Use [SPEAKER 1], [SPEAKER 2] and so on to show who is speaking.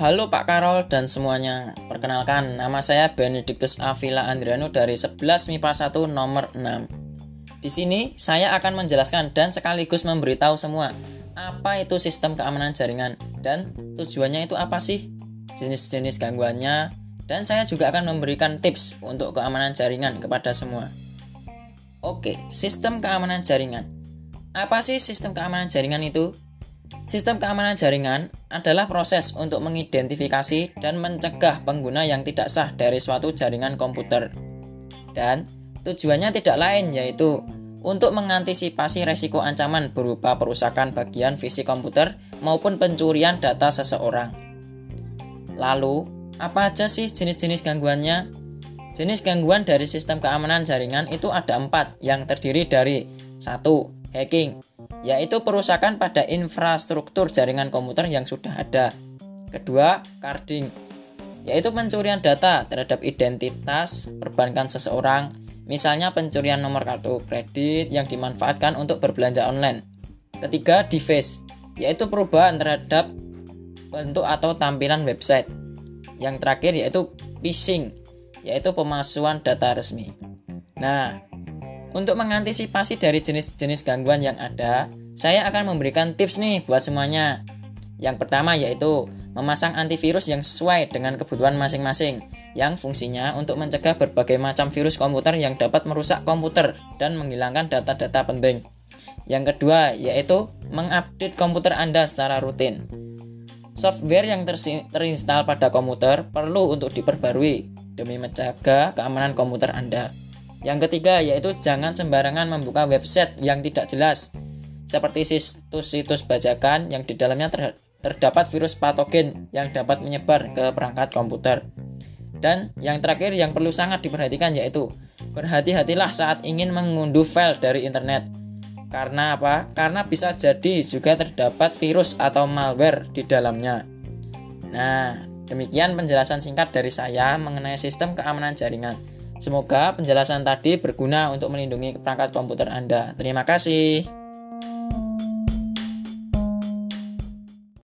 [SPEAKER 1] Halo Pak Karol dan semuanya. Perkenalkan, nama saya Benedictus Avila Andriano dari 11 MIPA 1 nomor 6. Di sini saya akan menjelaskan dan sekaligus memberitahu semua apa itu sistem keamanan jaringan dan tujuannya itu apa sih? Jenis-jenis gangguannya dan saya juga akan memberikan tips untuk keamanan jaringan kepada semua. Oke, sistem keamanan jaringan. Apa sih sistem keamanan jaringan itu? Sistem keamanan jaringan adalah proses untuk mengidentifikasi dan mencegah pengguna yang tidak sah dari suatu jaringan komputer. Dan tujuannya tidak lain yaitu untuk mengantisipasi resiko ancaman berupa perusakan bagian fisik komputer maupun pencurian data seseorang. Lalu, apa aja sih jenis-jenis gangguannya? Jenis gangguan dari sistem keamanan jaringan itu ada empat yang terdiri dari satu Hacking yaitu perusakan pada infrastruktur jaringan komputer yang sudah ada. Kedua, carding, yaitu pencurian data terhadap identitas perbankan seseorang, misalnya pencurian nomor kartu kredit yang dimanfaatkan untuk berbelanja online. Ketiga, device, yaitu perubahan terhadap bentuk atau tampilan website. Yang terakhir yaitu phishing, yaitu pemalsuan data resmi. Nah, untuk mengantisipasi dari jenis-jenis gangguan yang ada, saya akan memberikan tips nih buat semuanya. Yang pertama yaitu memasang antivirus yang sesuai dengan kebutuhan masing-masing, yang fungsinya untuk mencegah berbagai macam virus komputer yang dapat merusak komputer dan menghilangkan data-data penting. Yang kedua yaitu mengupdate komputer Anda secara rutin. Software yang terinstal pada komputer perlu untuk diperbarui demi menjaga keamanan komputer Anda. Yang ketiga yaitu jangan sembarangan membuka website yang tidak jelas seperti situs-situs bajakan yang di dalamnya ter terdapat virus patogen yang dapat menyebar ke perangkat komputer. Dan yang terakhir yang perlu sangat diperhatikan yaitu berhati-hatilah saat ingin mengunduh file dari internet. Karena apa? Karena bisa jadi juga terdapat virus atau malware di dalamnya. Nah, demikian penjelasan singkat dari saya mengenai sistem keamanan jaringan. Semoga penjelasan tadi berguna untuk melindungi perangkat komputer Anda. Terima kasih.